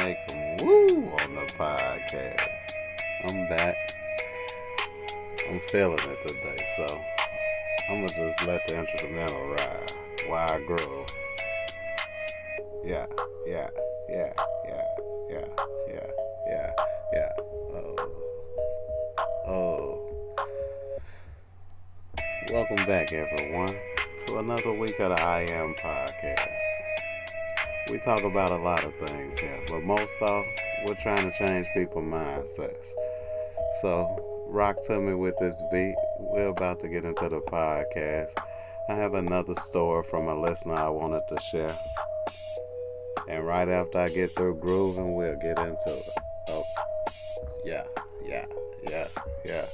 'em woo on the podcast. I'm back. I'm feeling it today, so I'm gonna just let the instrumental ride while I grow. Yeah, yeah, yeah, yeah, yeah, yeah, yeah, yeah. Oh, oh. Welcome back, everyone, to another week of the I Am Podcast. We talk about a lot of things here, but most all, we're trying to change people's mindsets. So, rock to me with this beat. We're about to get into the podcast. I have another story from a listener I wanted to share. And right after I get through grooving, we'll get into it. Oh, yeah, yeah, yeah, yeah.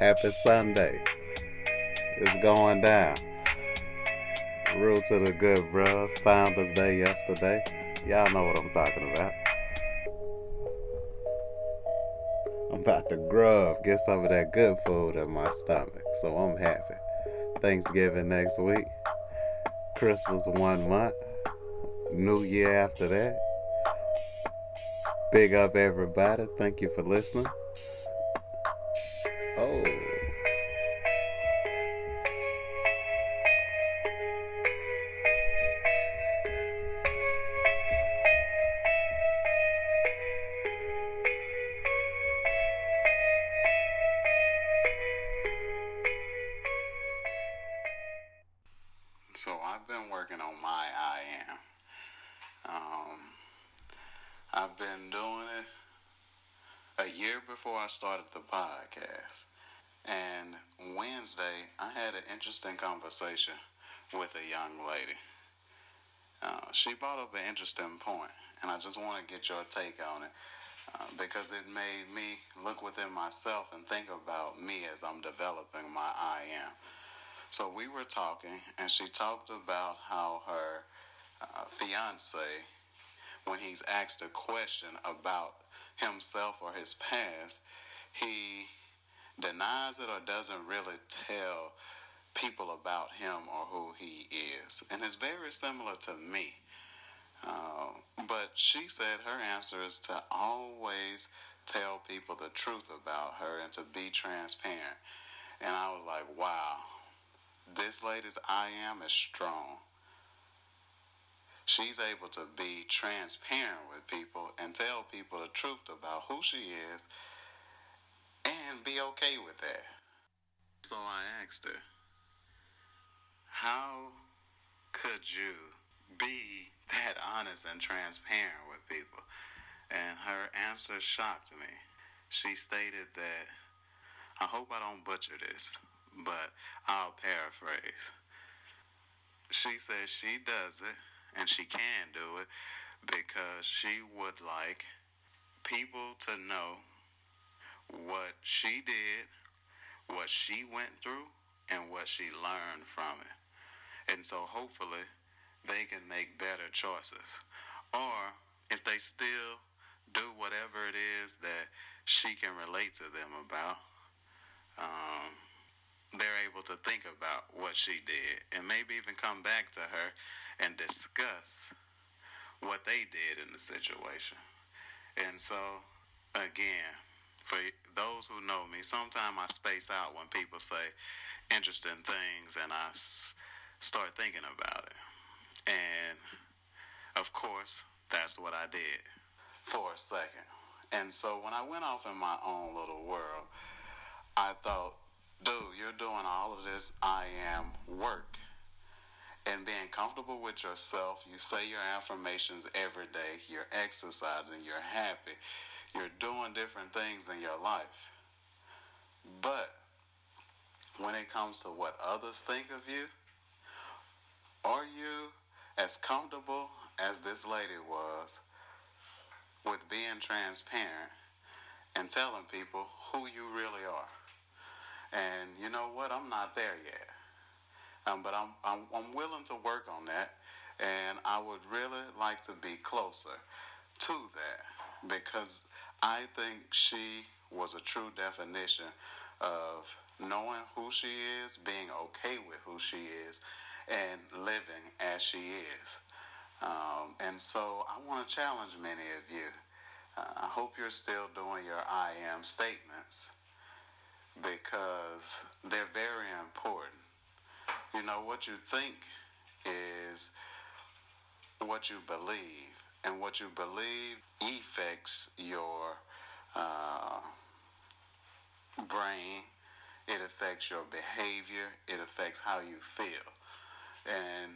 Happy Sunday. It's going down. Rule to the good, bros. Founders Day yesterday. Y'all know what I'm talking about. I'm about to grub, get some of that good food in my stomach, so I'm happy. Thanksgiving next week. Christmas one month. New Year after that. Big up everybody. Thank you for listening. I've been doing it a year before I started the podcast. And Wednesday, I had an interesting conversation with a young lady. Uh, she brought up an interesting point, and I just want to get your take on it uh, because it made me look within myself and think about me as I'm developing my I am. So we were talking, and she talked about how her uh, fiance, when he's asked a question about himself or his past, he denies it or doesn't really tell people about him or who he is. And it's very similar to me. Uh, but she said her answer is to always tell people the truth about her and to be transparent. And I was like, wow, this lady's I am is strong. She's able to be transparent with people and tell people the truth about who she is and be okay with that. So I asked her, How could you be that honest and transparent with people? And her answer shocked me. She stated that, I hope I don't butcher this, but I'll paraphrase. She says she does it and she can do it because she would like people to know what she did, what she went through, and what she learned from it. And so hopefully they can make better choices. Or if they still do whatever it is that she can relate to them about, um, they're able to think about what she did and maybe even come back to her and discuss what they did in the situation. And so, again, for those who know me, sometimes I space out when people say interesting things and I s- start thinking about it. And of course, that's what I did for a second. And so when I went off in my own little world, I thought, dude, you're doing all of this I am work. And being comfortable with yourself, you say your affirmations every day, you're exercising, you're happy, you're doing different things in your life. But when it comes to what others think of you, are you as comfortable as this lady was with being transparent and telling people who you really are? And you know what? I'm not there yet. Um, but I'm, I'm, I'm willing to work on that. And I would really like to be closer to that because I think she was a true definition of knowing who she is, being okay with who she is, and living as she is. Um, and so I want to challenge many of you. Uh, I hope you're still doing your I am statements because they're very important. You know, what you think is what you believe, and what you believe affects your uh, brain, it affects your behavior, it affects how you feel. And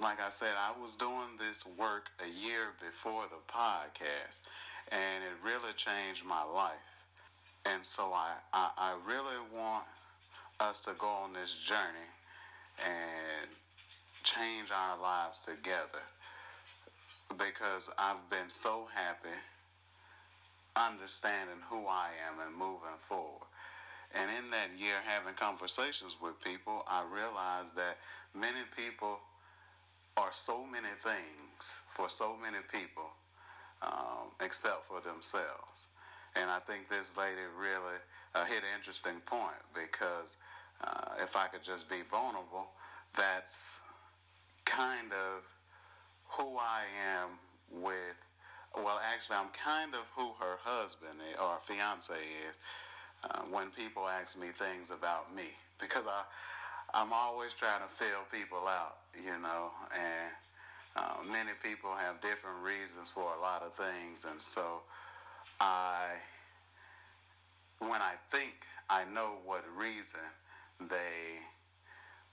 like I said, I was doing this work a year before the podcast, and it really changed my life. And so I, I, I really want us to go on this journey and change our lives together because I've been so happy understanding who I am and moving forward. And in that year, having conversations with people, I realized that many people are so many things for so many people, um, except for themselves. And I think this lady really uh, hit an interesting point because uh, if I could just be vulnerable, that's kind of who I am with. Well, actually, I'm kind of who her husband or fiance is uh, when people ask me things about me because I I'm always trying to fill people out, you know, and uh, many people have different reasons for a lot of things, and so I when I think I know what reason they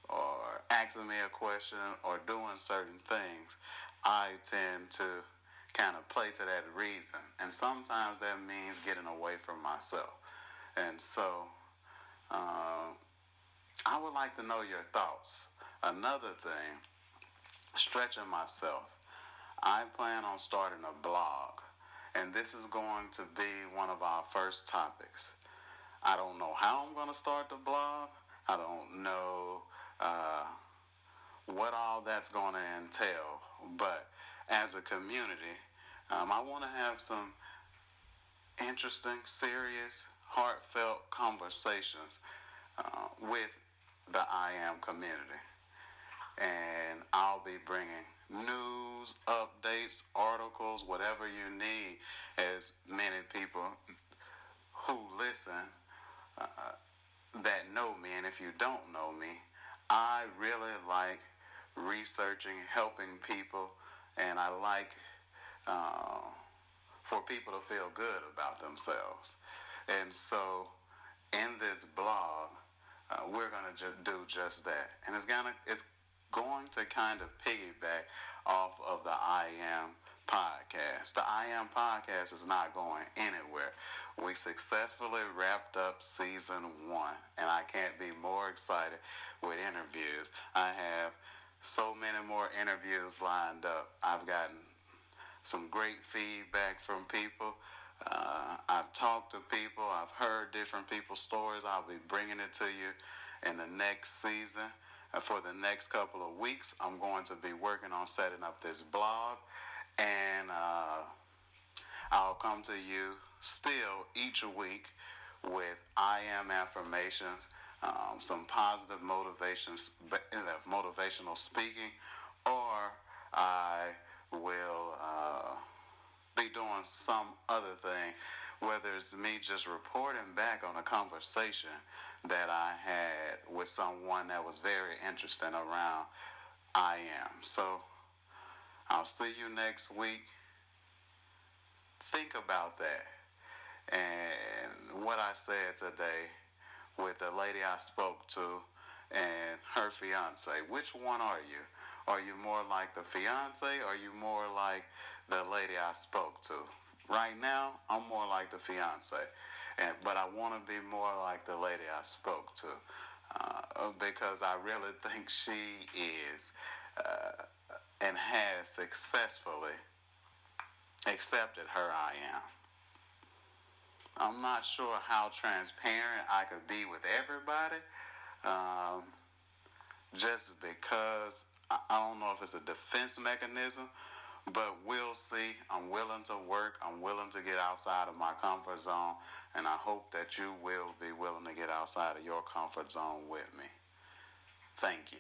are asking me a question or doing certain things, I tend to kind of play to that reason. And sometimes that means getting away from myself. And so uh, I would like to know your thoughts. Another thing, stretching myself. I plan on starting a blog, and this is going to be one of our first topics. I don't know how I'm going to start the blog. I don't know uh, what all that's going to entail, but as a community, um, I want to have some interesting, serious, heartfelt conversations uh, with the I Am community. And I'll be bringing news, updates, articles, whatever you need, as many people who listen uh, that know me. And if you don't know me, I really like researching, helping people, and I like uh, for people to feel good about themselves. And so, in this blog, uh, we're going to ju- do just that, and it's gonna it's going to kind of piggyback off of the I Am podcast. The I Am podcast is not going anywhere. We successfully wrapped up season one, and I can't be more excited with interviews. I have so many more interviews lined up. I've gotten some great feedback from people. Uh, I've talked to people, I've heard different people's stories. I'll be bringing it to you in the next season. And for the next couple of weeks, I'm going to be working on setting up this blog. And uh, I'll come to you still each week with I am affirmations, um, some positive motivations, motivational speaking, or I will. Uh, be doing some other thing, whether it's me just reporting back on a conversation that I had with someone that was very interesting around I am. So I'll see you next week. Think about that. And what I said today with the lady I spoke to and her fiance. Which one are you? Are you more like the fiance? Or are you more like the lady I spoke to. Right now, I'm more like the fiance, and but I want to be more like the lady I spoke to uh, because I really think she is uh, and has successfully accepted her I am. I'm not sure how transparent I could be with everybody, um, just because I don't know if it's a defense mechanism but we'll see. I'm willing to work. I'm willing to get outside of my comfort zone. And I hope that you will be willing to get outside of your comfort zone with me. Thank you.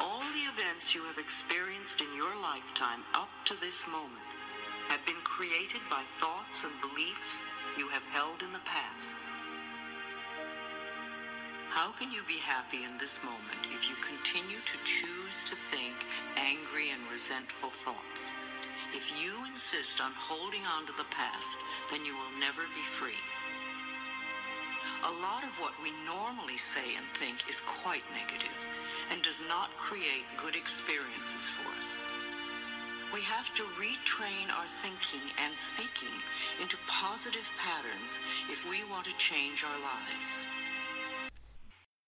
All the events you have experienced in your lifetime up to this moment have been created by thoughts and beliefs you have held in the past. How can you be happy in this moment if you continue to choose to think angry and resentful thoughts? If you insist on holding on to the past, then you will never be free. A lot of what we normally say and think is quite negative and does not create good experiences for us. We have to retrain our thinking and speaking into positive patterns if we want to change our lives.